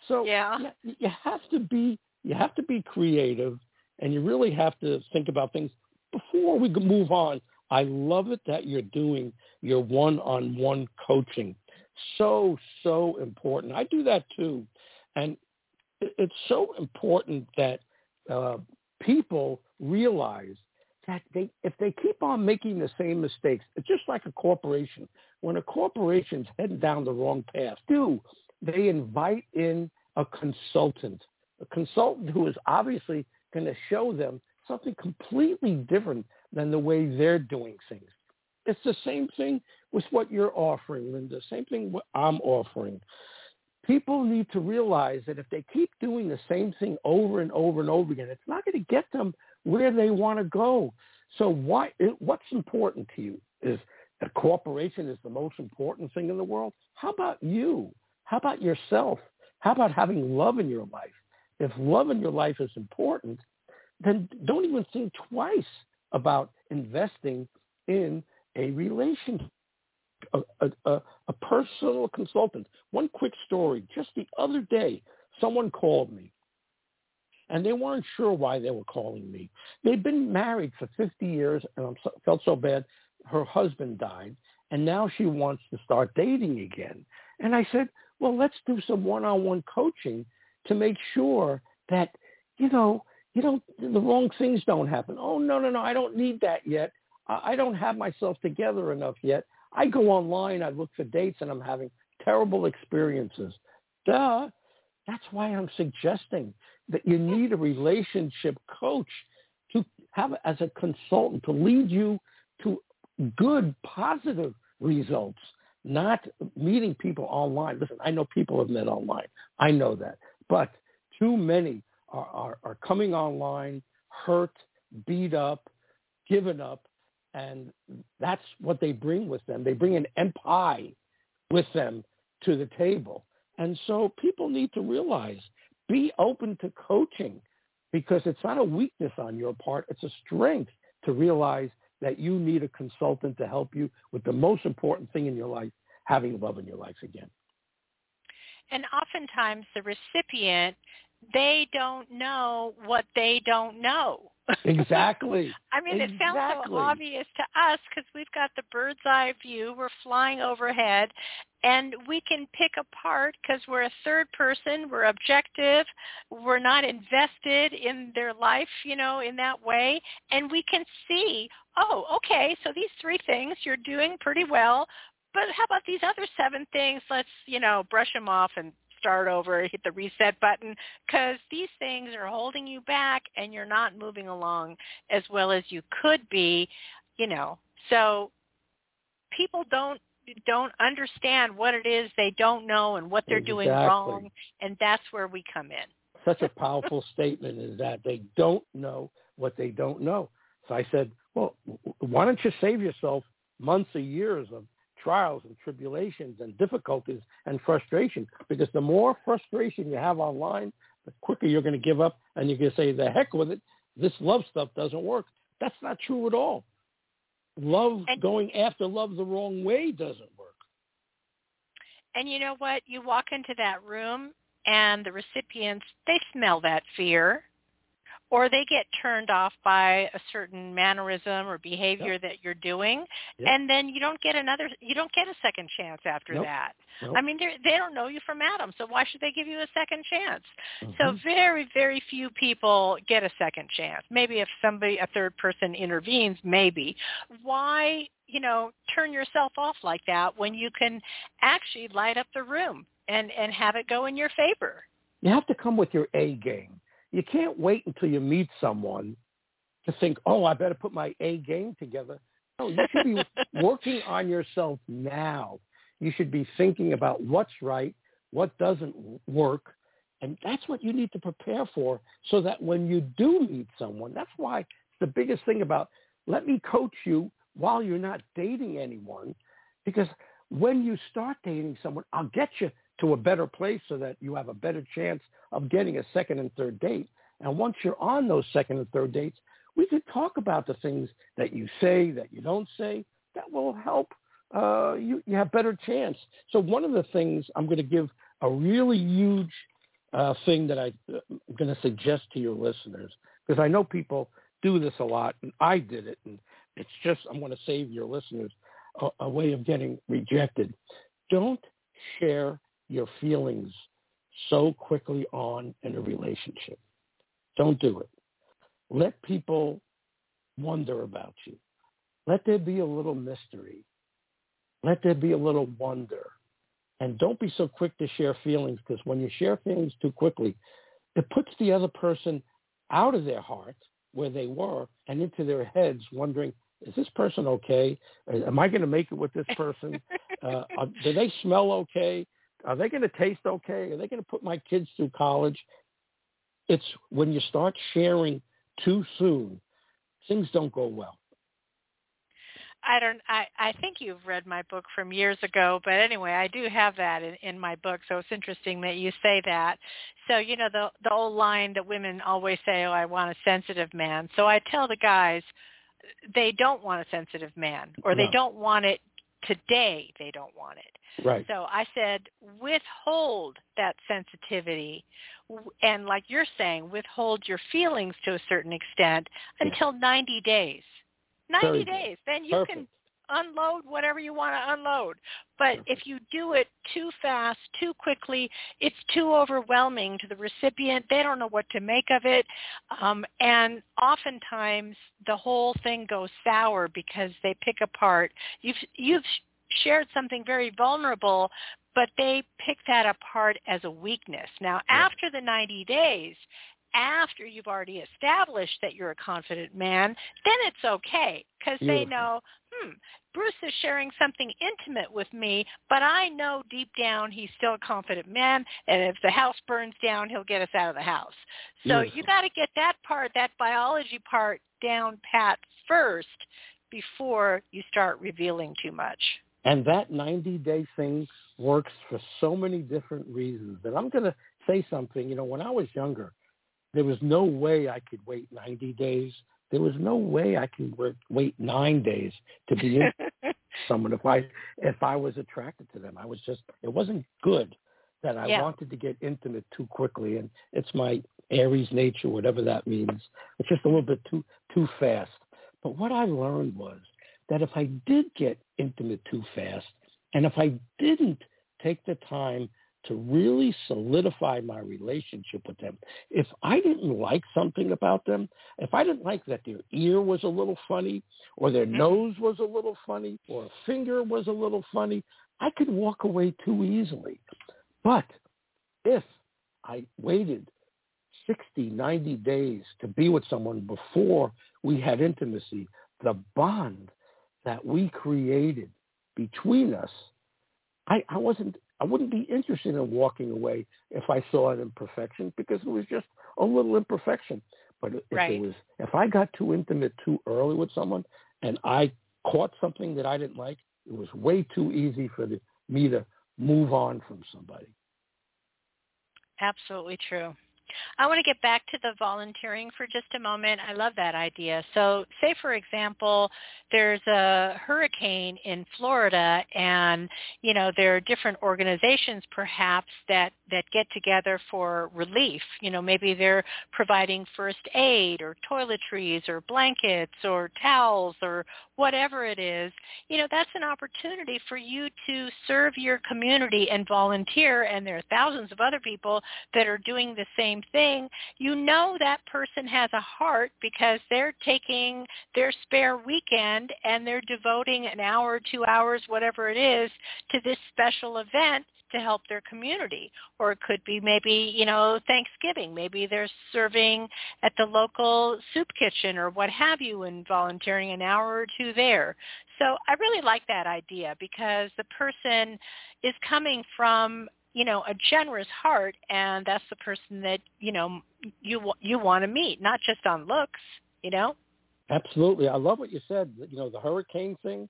So yeah. you, have to be you have to be creative, and you really have to think about things before we move on. I love it that you're doing your one-on-one coaching. So so important. I do that too, and it's so important that uh, people realize that they if they keep on making the same mistakes, it's just like a corporation. When a corporation's heading down the wrong path, do they invite in a consultant, a consultant who is obviously going to show them something completely different than the way they're doing things. It's the same thing with what you're offering, Linda. Same thing what I'm offering. People need to realize that if they keep doing the same thing over and over and over again, it's not going to get them where they want to go. So why? What's important to you is a corporation is the most important thing in the world. How about you? How about yourself? How about having love in your life? If love in your life is important, then don't even think twice about investing in a relationship, a, a, a, personal consultant. One quick story. Just the other day, someone called me, and they weren't sure why they were calling me. They'd been married for 50 years, and I felt so bad. Her husband died, and now she wants to start dating again. And I said, well, let's do some one-on-one coaching to make sure that, you know, you don't, the wrong things don't happen. Oh, no, no, no, I don't need that yet. I don't have myself together enough yet. I go online, I look for dates, and I'm having terrible experiences. Duh. That's why I'm suggesting that you need a relationship coach to have as a consultant to lead you to good, positive results, not meeting people online. Listen, I know people have met online. I know that. But too many are, are, are coming online hurt, beat up, given up, and that's what they bring with them. They bring an empire with them to the table. And so people need to realize, be open to coaching because it's not a weakness on your part. It's a strength to realize that you need a consultant to help you with the most important thing in your life, having love in your life again. And oftentimes the recipient they don't know what they don't know. Exactly. [LAUGHS] I mean, exactly. it sounds so obvious to us because we've got the bird's eye view. We're flying overhead, and we can pick apart because we're a third person. We're objective. We're not invested in their life, you know, in that way, and we can see. Oh, okay. So these three things you're doing pretty well, but how about these other seven things? Let's, you know, brush them off and start over, hit the reset button, because these things are holding you back and you're not moving along as well as you could be, you know. So people don't don't understand what it is they don't know and what they're exactly. doing wrong, and that's where we come in. Such a powerful [LAUGHS] statement is that they don't know what they don't know. So I said, well, why don't you save yourself months or years of trials and tribulations and difficulties and frustration. Because the more frustration you have online, the quicker you're going to give up and you're going to say, the heck with it. This love stuff doesn't work. That's not true at all. Love, and, going after love the wrong way doesn't work. And you know what? You walk into that room and the recipients, they smell that fear or they get turned off by a certain mannerism or behavior yep. that you're doing yep. and then you don't get another you don't get a second chance after nope. that nope. i mean they don't know you from adam so why should they give you a second chance mm-hmm. so very very few people get a second chance maybe if somebody a third person intervenes maybe why you know turn yourself off like that when you can actually light up the room and and have it go in your favor you have to come with your a game you can't wait until you meet someone to think, oh, I better put my A game together. No, you should be [LAUGHS] working on yourself now. You should be thinking about what's right, what doesn't work, and that's what you need to prepare for so that when you do meet someone, that's why the biggest thing about let me coach you while you're not dating anyone, because when you start dating someone, I'll get you to a better place so that you have a better chance of getting a second and third date. And once you're on those second and third dates, we could talk about the things that you say, that you don't say, that will help uh, you, you have better chance. So one of the things I'm going to give a really huge uh, thing that I, am going to suggest to your listeners, because I know people do this a lot, and I did it, and it's just I'm going to save your listeners a, a way of getting rejected. Don't share your feelings so quickly on in a relationship. Don't do it. Let people wonder about you. Let there be a little mystery. Let there be a little wonder. And don't be so quick to share feelings because when you share feelings too quickly, it puts the other person out of their heart where they were and into their heads wondering, is this person okay? Am I going to make it with this person? [LAUGHS] uh, do they smell okay? Are they going to taste okay? Are they going to put my kids through college? It's when you start sharing too soon, things don't go well. I don't I I think you've read my book from years ago, but anyway, I do have that in, in my book, so it's interesting that you say that. So, you know, the the old line that women always say, "Oh, I want a sensitive man." So I tell the guys they don't want a sensitive man or no. they don't want it today, they don't want it. Right. So I said withhold that sensitivity and like you're saying, withhold your feelings to a certain extent until 90 days. 90 days. Then you Perfect. can unload whatever you want to unload. But if you do it too fast, too quickly, it's too overwhelming to the recipient. They don't know what to make of it. Um, and oftentimes the whole thing goes sour because they pick apart. You've, you've shared something very vulnerable, but they pick that apart as a weakness. Now, after the 90 days, after you've already established that you're a confident man, then it's okay because they know, hmm, Bruce is sharing something intimate with me, but I know deep down he's still a confident man, and if the house burns down, he'll get us out of the house. So Beautiful. you got to get that part, that biology part down pat first before you start revealing too much. And that 90-day thing works for so many different reasons. That I'm going to say something. You know, when I was younger, there was no way I could wait 90 days. There was no way I could wait nine days to be in [LAUGHS] someone if I if I was attracted to them. I was just it wasn't good that I yeah. wanted to get intimate too quickly, and it's my Aries nature, whatever that means. It's just a little bit too too fast. But what I learned was that if I did get intimate too fast, and if I didn't take the time to really solidify my relationship with them. If I didn't like something about them, if I didn't like that their ear was a little funny or their mm-hmm. nose was a little funny or a finger was a little funny, I could walk away too easily. But if I waited 60, 90 days to be with someone before we had intimacy, the bond that we created between us, I, I wasn't I wouldn't be interested in walking away if I saw an imperfection because it was just a little imperfection. But if right. it was, if I got too intimate too early with someone and I caught something that I didn't like, it was way too easy for the, me to move on from somebody. Absolutely true. I want to get back to the volunteering for just a moment. I love that idea. So say, for example, there's a hurricane in Florida and, you know, there are different organizations perhaps that, that get together for relief. You know, maybe they're providing first aid or toiletries or blankets or towels or whatever it is. You know, that's an opportunity for you to serve your community and volunteer. And there are thousands of other people that are doing the same thing. You know that person has a heart because they're taking their spare weekend and they're devoting an hour, two hours, whatever it is, to this special event to help their community. Or it could be maybe, you know, Thanksgiving. Maybe they're serving at the local soup kitchen or what have you and volunteering an hour or two there. So I really like that idea because the person is coming from you know a generous heart and that's the person that you know you you want to meet not just on looks you know Absolutely. I love what you said. You know, the hurricane thing.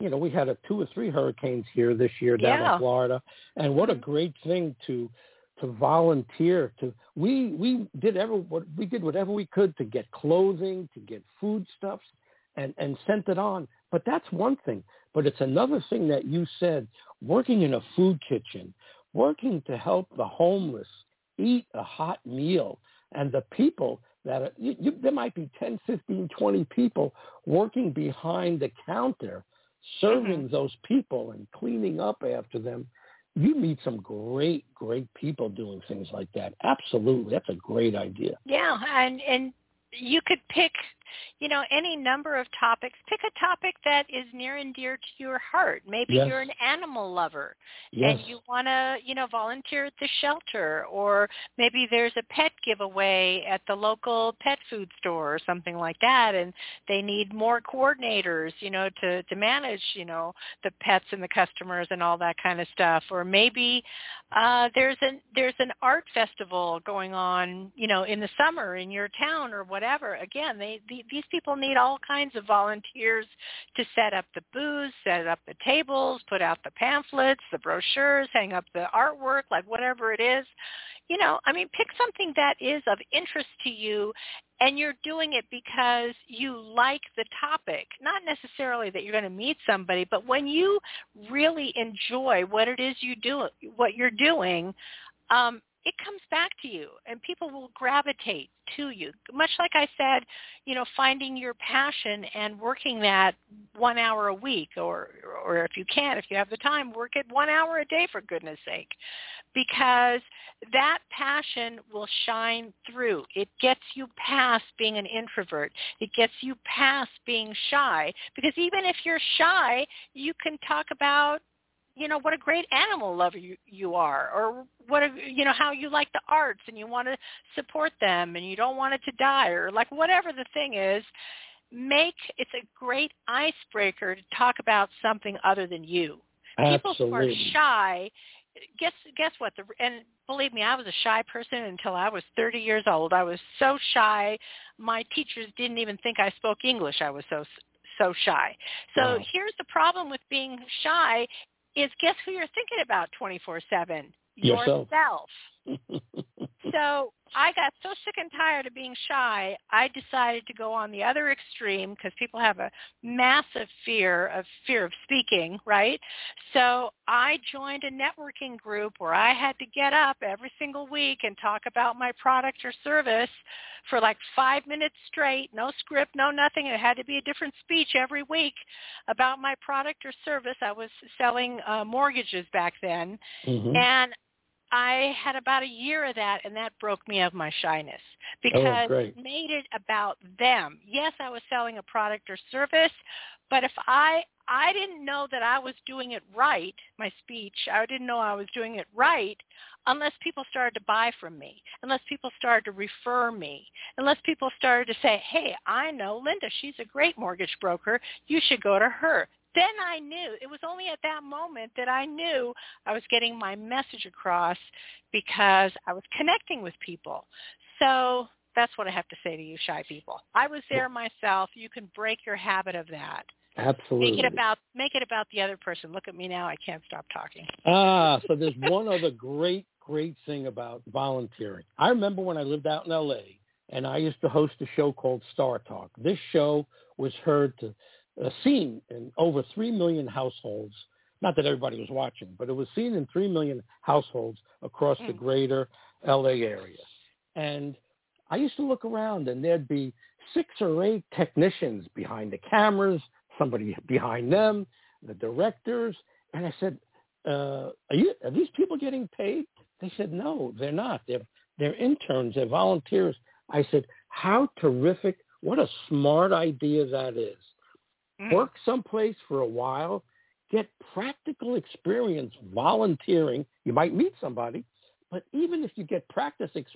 You know, we had a two or three hurricanes here this year down yeah. in Florida, and what a mm-hmm. great thing to to volunteer. To we we did ever what we did whatever we could to get clothing, to get foodstuffs, and and sent it on. But that's one thing. But it's another thing that you said: working in a food kitchen, working to help the homeless eat a hot meal, and the people that you, you, there might be 10, 15, 20 people working behind the counter serving mm-hmm. those people and cleaning up after them. You meet some great, great people doing things like that. Absolutely. That's a great idea. Yeah. And, and you could pick you know, any number of topics. Pick a topic that is near and dear to your heart. Maybe yes. you're an animal lover yes. and you want to, you know, volunteer at the shelter or maybe there's a pet giveaway at the local pet food store or something like that and they need more coordinators, you know, to to manage, you know, the pets and the customers and all that kind of stuff. Or maybe uh there's an there's an art festival going on, you know, in the summer in your town or whatever. Again, they, the, these people need all kinds of volunteers to set up the booths, set up the tables, put out the pamphlets, the brochures, hang up the artwork, like whatever it is. You know, I mean, pick something that is of interest to you and you're doing it because you like the topic not necessarily that you're going to meet somebody but when you really enjoy what it is you do what you're doing um it comes back to you and people will gravitate to you. Much like I said, you know, finding your passion and working that one hour a week or or if you can, if you have the time, work it one hour a day for goodness sake. Because that passion will shine through. It gets you past being an introvert. It gets you past being shy. Because even if you're shy, you can talk about you know what a great animal lover you, you are or what a, you know how you like the arts and you want to support them and you don't want it to die or like whatever the thing is make it's a great icebreaker to talk about something other than you Absolutely. people who are shy guess guess what the and believe me i was a shy person until i was 30 years old i was so shy my teachers didn't even think i spoke english i was so so shy. So wow. here's the problem with being shy is guess who you're thinking about 24/7? Yourself. Yourself. [LAUGHS] so I got so sick and tired of being shy, I decided to go on the other extreme because people have a massive fear of fear of speaking, right? So I joined a networking group where I had to get up every single week and talk about my product or service for like five minutes straight, no script, no nothing. It had to be a different speech every week about my product or service. I was selling uh, mortgages back then, mm-hmm. and I had about a year of that, and that broke me of my shyness Oh, because great. it made it about them. Yes, I was selling a product or service, but if I I didn't know that I was doing it right, my speech, I didn't know I was doing it right unless people started to buy from me, unless people started to refer me, unless people started to say, hey, I know Linda. She's a great mortgage broker. You should go to her then I knew, it was only at that moment that I knew I was getting my message across because I was connecting with people. So that's what I have to say to you shy people. I was there myself. You can break your habit of that. Absolutely. Make it about make it about the other person. Look at me now. I can't stop talking. Ah, so there's [LAUGHS] one other great great thing about volunteering. I remember when I lived out in LA and I used to host a show called Star Talk. This show was heard to seen in over 3 million households. Not that everybody was watching, but it was seen in 3 million households across the greater LA area. And I used to look around and there'd be six or eight technicians behind the cameras, somebody behind them, the directors. And I said, uh, are, you, are these people getting paid? They said, no, they're not. They're, they're interns. They're volunteers. I said, how terrific. What a smart idea that is. Mm. Work someplace for a while, get practical experience volunteering. You might meet somebody, but even if you get practice ex-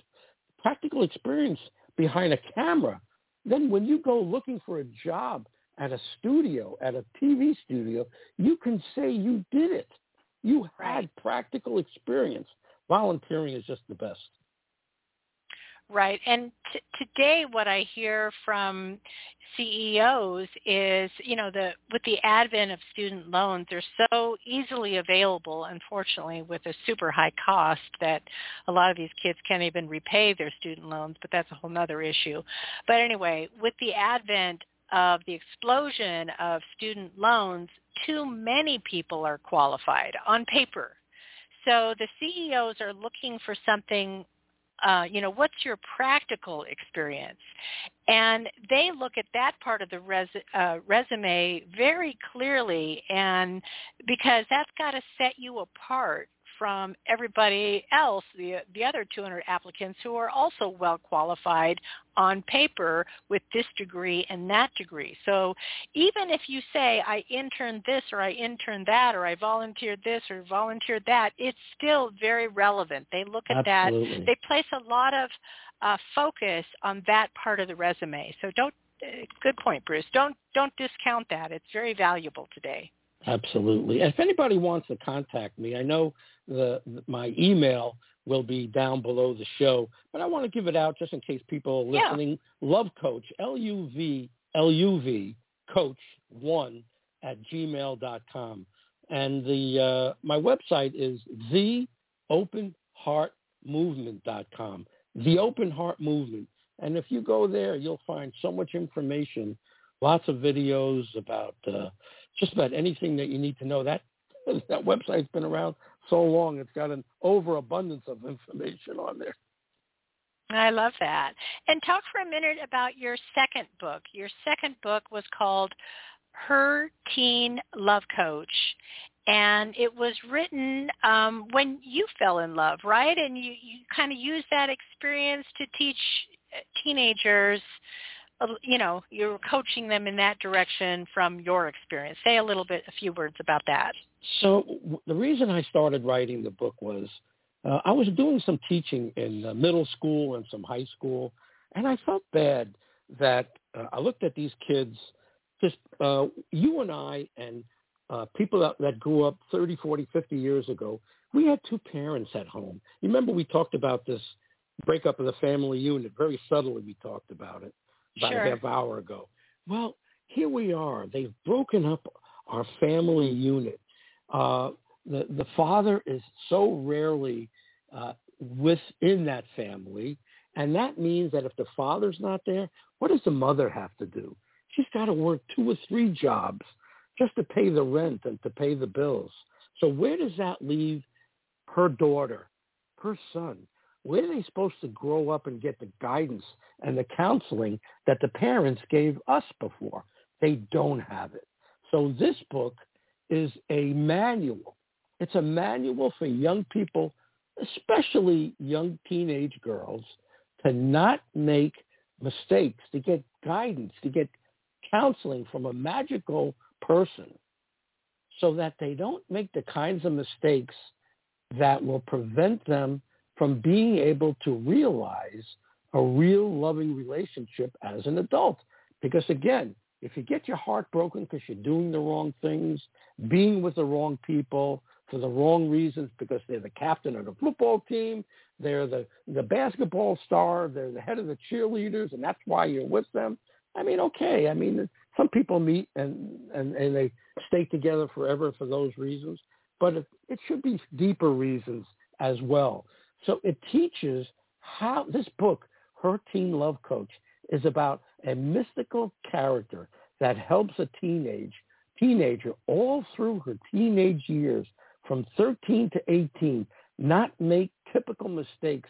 practical experience behind a camera, then when you go looking for a job at a studio, at a TV studio, you can say you did it. You had practical experience. Volunteering is just the best. Right. And t- today what I hear from CEOs is, you know, the with the advent of student loans, they're so easily available, unfortunately, with a super high cost that a lot of these kids can't even repay their student loans, but that's a whole other issue. But anyway, with the advent of the explosion of student loans, too many people are qualified on paper. So the CEOs are looking for something uh, you know, what's your practical experience? And they look at that part of the res- uh, resume very clearly, and because that's got to set you apart from everybody else, the the other 200 applicants who are also well qualified on paper with this degree and that degree. So even if you say I interned this or I interned that or I volunteered this or volunteered that, it's still very relevant. They look at Absolutely. that. They place a lot of uh, focus on that part of the resume. So don't. Uh, good point, Bruce. Don't don't discount that. It's very valuable today. Absolutely. And if anybody wants to contact me, I know the, my email will be down below the show, but I want to give it out just in case people are listening. Yeah. Love Coach, L-U-V, L-U-V, Coach 1 at gmail.com. And the uh, my website is theopenheartmovement.com. The Open Heart Movement. And if you go there, you'll find so much information, lots of videos about uh, just about anything that you need to know. That [LAUGHS] that website's been around so long; it's got an overabundance of information on there. I love that. And talk for a minute about your second book. Your second book was called Her Teen Love Coach. And it was written um, when you fell in love, right? And you, you kind of used that experience to teach uh, teenagers you know, you're coaching them in that direction from your experience. Say a little bit, a few words about that. So the reason I started writing the book was uh, I was doing some teaching in uh, middle school and some high school, and I felt bad that uh, I looked at these kids, just uh, you and I and uh, people that, that grew up 30, 40, 50 years ago, we had two parents at home. Remember we talked about this breakup of the family unit. Very subtly we talked about it about sure. a half hour ago. Well, here we are. They've broken up our family unit. Uh, the the father is so rarely uh, within that family, and that means that if the father's not there, what does the mother have to do? She's got to work two or three jobs just to pay the rent and to pay the bills. So where does that leave her daughter, her son? Where are they supposed to grow up and get the guidance and the counseling that the parents gave us before? They don't have it. So this book is a manual. It's a manual for young people, especially young teenage girls, to not make mistakes, to get guidance, to get counseling from a magical person so that they don't make the kinds of mistakes that will prevent them from being able to realize a real loving relationship as an adult. Because again, if you get your heart broken because you're doing the wrong things, being with the wrong people for the wrong reasons because they're the captain of the football team, they're the, the basketball star, they're the head of the cheerleaders, and that's why you're with them. I mean, okay. I mean, some people meet and, and, and they stay together forever for those reasons, but it, it should be deeper reasons as well. So it teaches how this book, Her Teen Love Coach, is about a mystical character that helps a teenage teenager all through her teenage years from 13 to 18 not make typical mistakes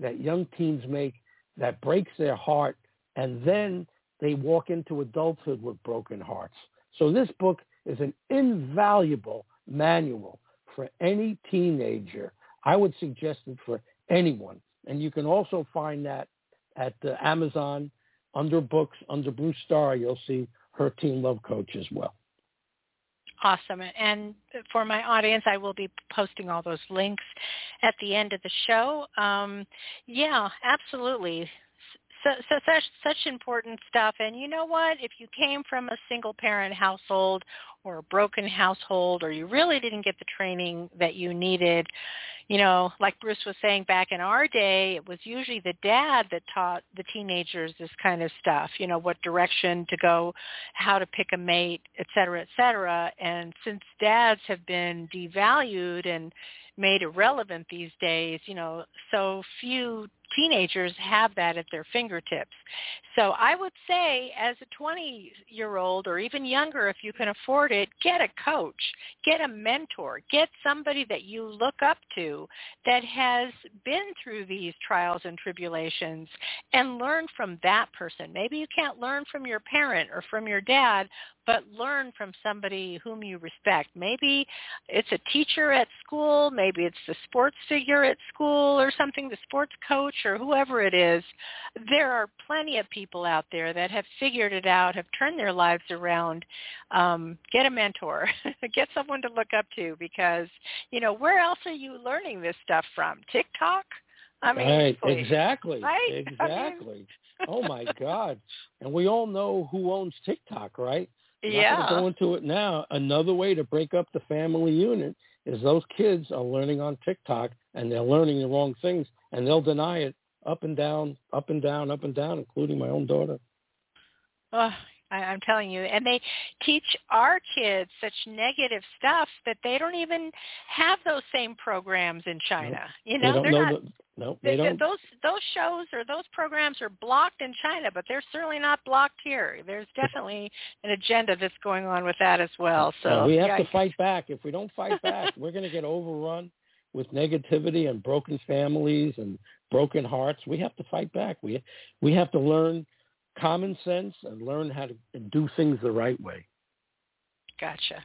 that young teens make that breaks their heart and then they walk into adulthood with broken hearts. So this book is an invaluable manual for any teenager I would suggest it for anyone. And you can also find that at uh, Amazon under books, under Bruce Starr. You'll see her teen love coach as well. Awesome. And for my audience, I will be posting all those links at the end of the show. Um, yeah, absolutely. So, so such such important stuff. And you know what? If you came from a single parent household or a broken household, or you really didn't get the training that you needed, you know, like Bruce was saying back in our day, it was usually the dad that taught the teenagers this kind of stuff, you know, what direction to go, how to pick a mate, et cetera, et cetera. And since dads have been devalued and made irrelevant these days, you know, so few teenagers have that at their fingertips. So I would say as a 20 year old or even younger if you can afford it, get a coach, get a mentor, get somebody that you look up to that has been through these trials and tribulations and learn from that person. Maybe you can't learn from your parent or from your dad, but learn from somebody whom you respect. Maybe it's a teacher at school, maybe it's the sports figure at school or something, the sports coach or whoever it is. There are plenty of people out there that have figured it out, have turned their lives around. Um, get a mentor, [LAUGHS] get someone to look up to because, you know, where else are you learning this stuff from? TikTok? I mean, right, [LAUGHS] please. exactly, right? exactly. I mean... oh my God! And we all know who owns TikTok, right? Yeah. Not go into it now. Another way to break up the family unit is those kids are learning on TikTok and they're learning the wrong things and they'll deny it up and down, up and down, up and down, including my own daughter. I, I'm telling you, and they teach our kids such negative stuff that they don't even have those same programs in China. You know, they they're know not. The, no, they don't. Those those shows or those programs are blocked in China, but they're certainly not blocked here. There's [LAUGHS] definitely an agenda that's going on with that as well. So we have yeah, to fight back. If we don't fight back, we're going to get overrun with negativity and broken families and broken hearts. We have to fight back. We we have to learn common sense and learn how to do things the right way. Gotcha.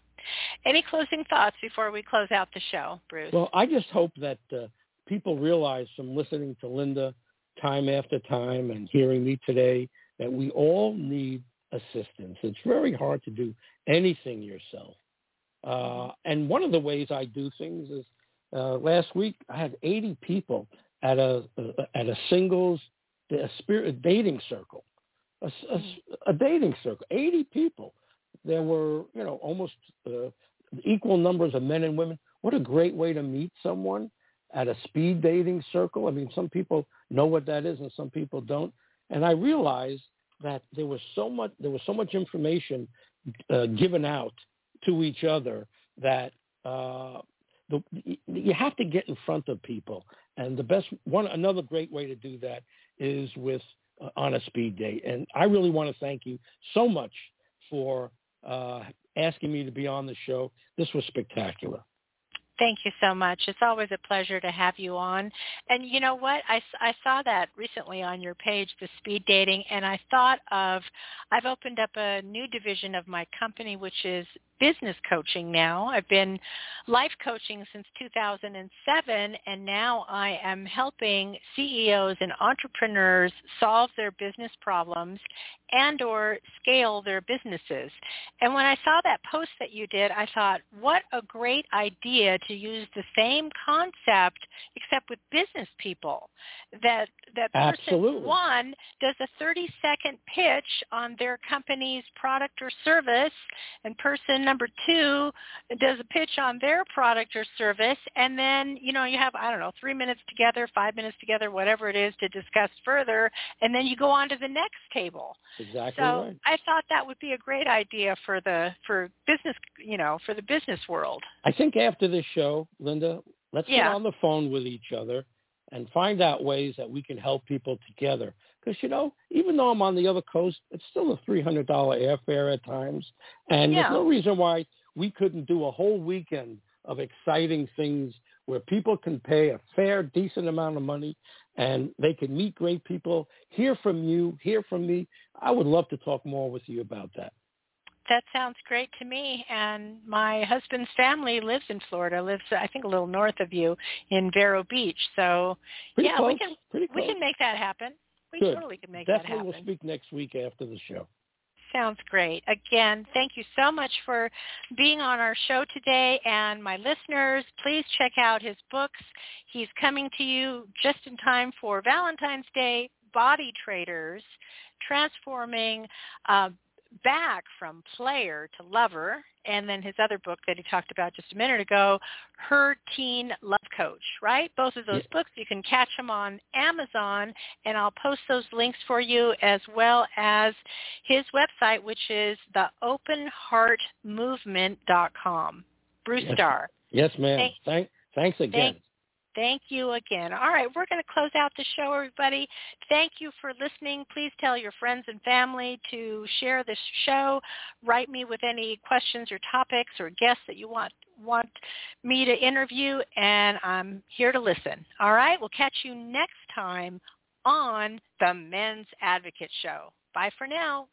Any closing thoughts before we close out the show, Bruce? Well, I just hope that uh, people realize from listening to Linda time after time and hearing me today that we all need assistance. It's very hard to do anything yourself. Uh, and one of the ways I do things is uh, last week I had 80 people at a, at a singles a spirit dating circle, a, a, a dating circle, 80 people. There were, you know, almost uh, equal numbers of men and women. What a great way to meet someone at a speed dating circle. I mean, some people know what that is and some people don't. And I realized that there was so much there was so much information uh, given out to each other that uh, the, you have to get in front of people. And the best one another great way to do that is with on a speed date. And I really want to thank you so much for uh, asking me to be on the show. This was spectacular. Thank you so much. It's always a pleasure to have you on. And you know what? I, I saw that recently on your page, the speed dating, and I thought of, I've opened up a new division of my company, which is business coaching now. I've been life coaching since 2007, and now I am helping CEOs and entrepreneurs solve their business problems and or scale their businesses. And when I saw that post that you did, I thought, what a great idea to use the same concept except with business people. That that person Absolutely. one does a 30 second pitch on their company's product or service and person number 2 does a pitch on their product or service and then, you know, you have I don't know, 3 minutes together, 5 minutes together, whatever it is to discuss further and then you go on to the next table. Exactly so right. I thought that would be a great idea for the for business, you know, for the business world. I think after this show, Linda, let's Yeah. get on the phone with each other and find out ways that we can help people together. Because you know, even though I'm on the other coast, it's still a three hundred dollar airfare at times, and Yeah. there's no reason why we couldn't do a whole weekend of exciting things where people can pay a fair, decent amount of money and they can meet great people, hear from you, hear from me. I would love to talk more with you about that. That sounds great to me. And my husband's family lives in Florida. Lives, I think, a little north of you in Vero Beach. So, Pretty yeah, close. we can pretty we close. can make that happen. We Good. totally can make Definitely that happen. we'll speak next week after the show. Sounds great. Again, thank you so much for being on our show today. And my listeners, please check out his books. He's coming to you just in time for Valentine's Day, Body Traders, Transforming uh, Back from Player to Lover. And then his other book that he talked about just a minute ago, Her Teen Love Coach, right? Both of those Yeah. books, you can catch them on Amazon, and I'll post those links for you as well as his website, which is the openheartmovement.com. Bruce Yes. Starr. Yes, ma'am. Thank- Thank, thanks again. Thank you again. All right, we're going to close out the show, everybody. Thank you for listening. Please tell your friends and family to share this show. Write me with any questions or topics or guests that you want want me to interview, and I'm here to listen. All right, we'll catch you next time on the Men's Advocate Show. Bye for now.